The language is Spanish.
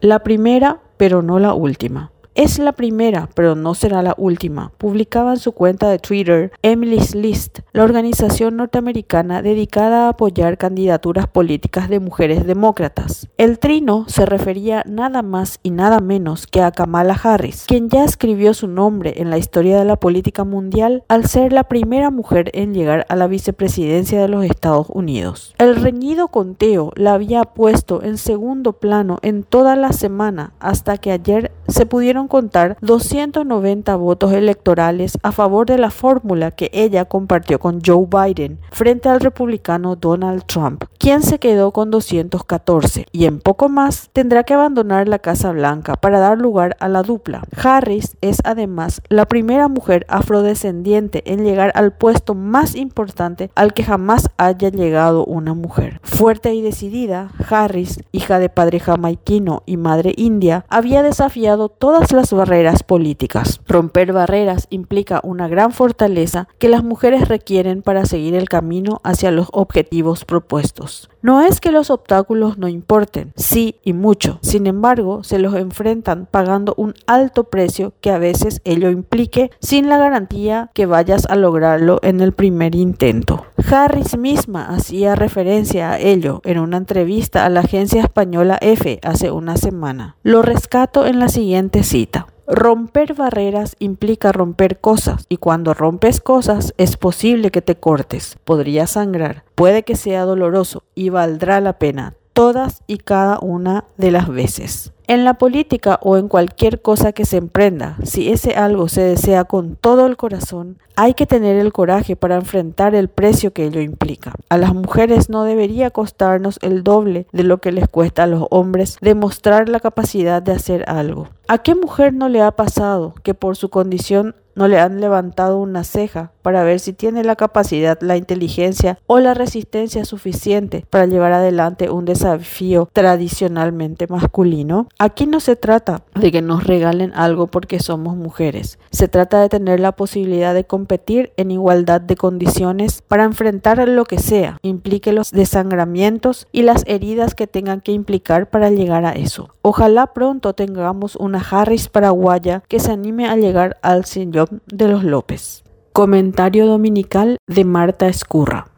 La primera, pero no la última. Es la primera, pero no será la última, publicaba en su cuenta de Twitter Emily's List, la organización norteamericana dedicada a apoyar candidaturas políticas de mujeres demócratas. El trino se refería nada más y nada menos que a Kamala Harris, quien ya escribió su nombre en la historia de la política mundial al ser la primera mujer en llegar a la vicepresidencia de los Estados Unidos. El reñido conteo la había puesto en segundo plano en toda la semana hasta que ayer se pudieron contar 290 votos electorales a favor de la fórmula que ella compartió con Joe Biden frente al republicano Donald Trump, quien se quedó con 214 y en poco más tendrá que abandonar la Casa Blanca para dar lugar a la dupla. Harris es además la primera mujer afrodescendiente en llegar al puesto más importante al que jamás haya llegado una mujer. Fuerte y decidida, Harris, hija de padre jamaiquino y madre india, había desafiado todas las barreras políticas. Romper barreras implica una gran fortaleza que las mujeres requieren para seguir el camino hacia los objetivos propuestos. No es que los obstáculos no importen, sí y mucho, sin embargo se los enfrentan pagando un alto precio que a veces ello implique sin la garantía que vayas a lograrlo en el primer intento. Harris misma hacía referencia a ello en una entrevista a la agencia española EFE hace una semana. Lo rescato en la siguiente cita. Romper barreras implica romper cosas y cuando rompes cosas es posible que te cortes, podría sangrar, puede que sea doloroso y valdrá la pena todas y cada una de las veces. En la política o en cualquier cosa que se emprenda, si ese algo se desea con todo el corazón, hay que tener el coraje para enfrentar el precio que ello implica. A las mujeres no debería costarnos el doble de lo que les cuesta a los hombres demostrar la capacidad de hacer algo. ¿A qué mujer no le ha pasado que por su condición no le han levantado una ceja para ver si tiene la capacidad, la inteligencia o la resistencia suficiente para llevar adelante un desafío tradicionalmente masculino? Aquí no se trata de que nos regalen algo porque somos mujeres. Se trata de tener la posibilidad de competir en igualdad de condiciones para enfrentar lo que sea, implique los desangramientos y las heridas que tengan que implicar para llegar a eso. Ojalá pronto tengamos una Harris paraguaya que se anime a llegar al señor de los López. Comentario dominical de Marta Escurra.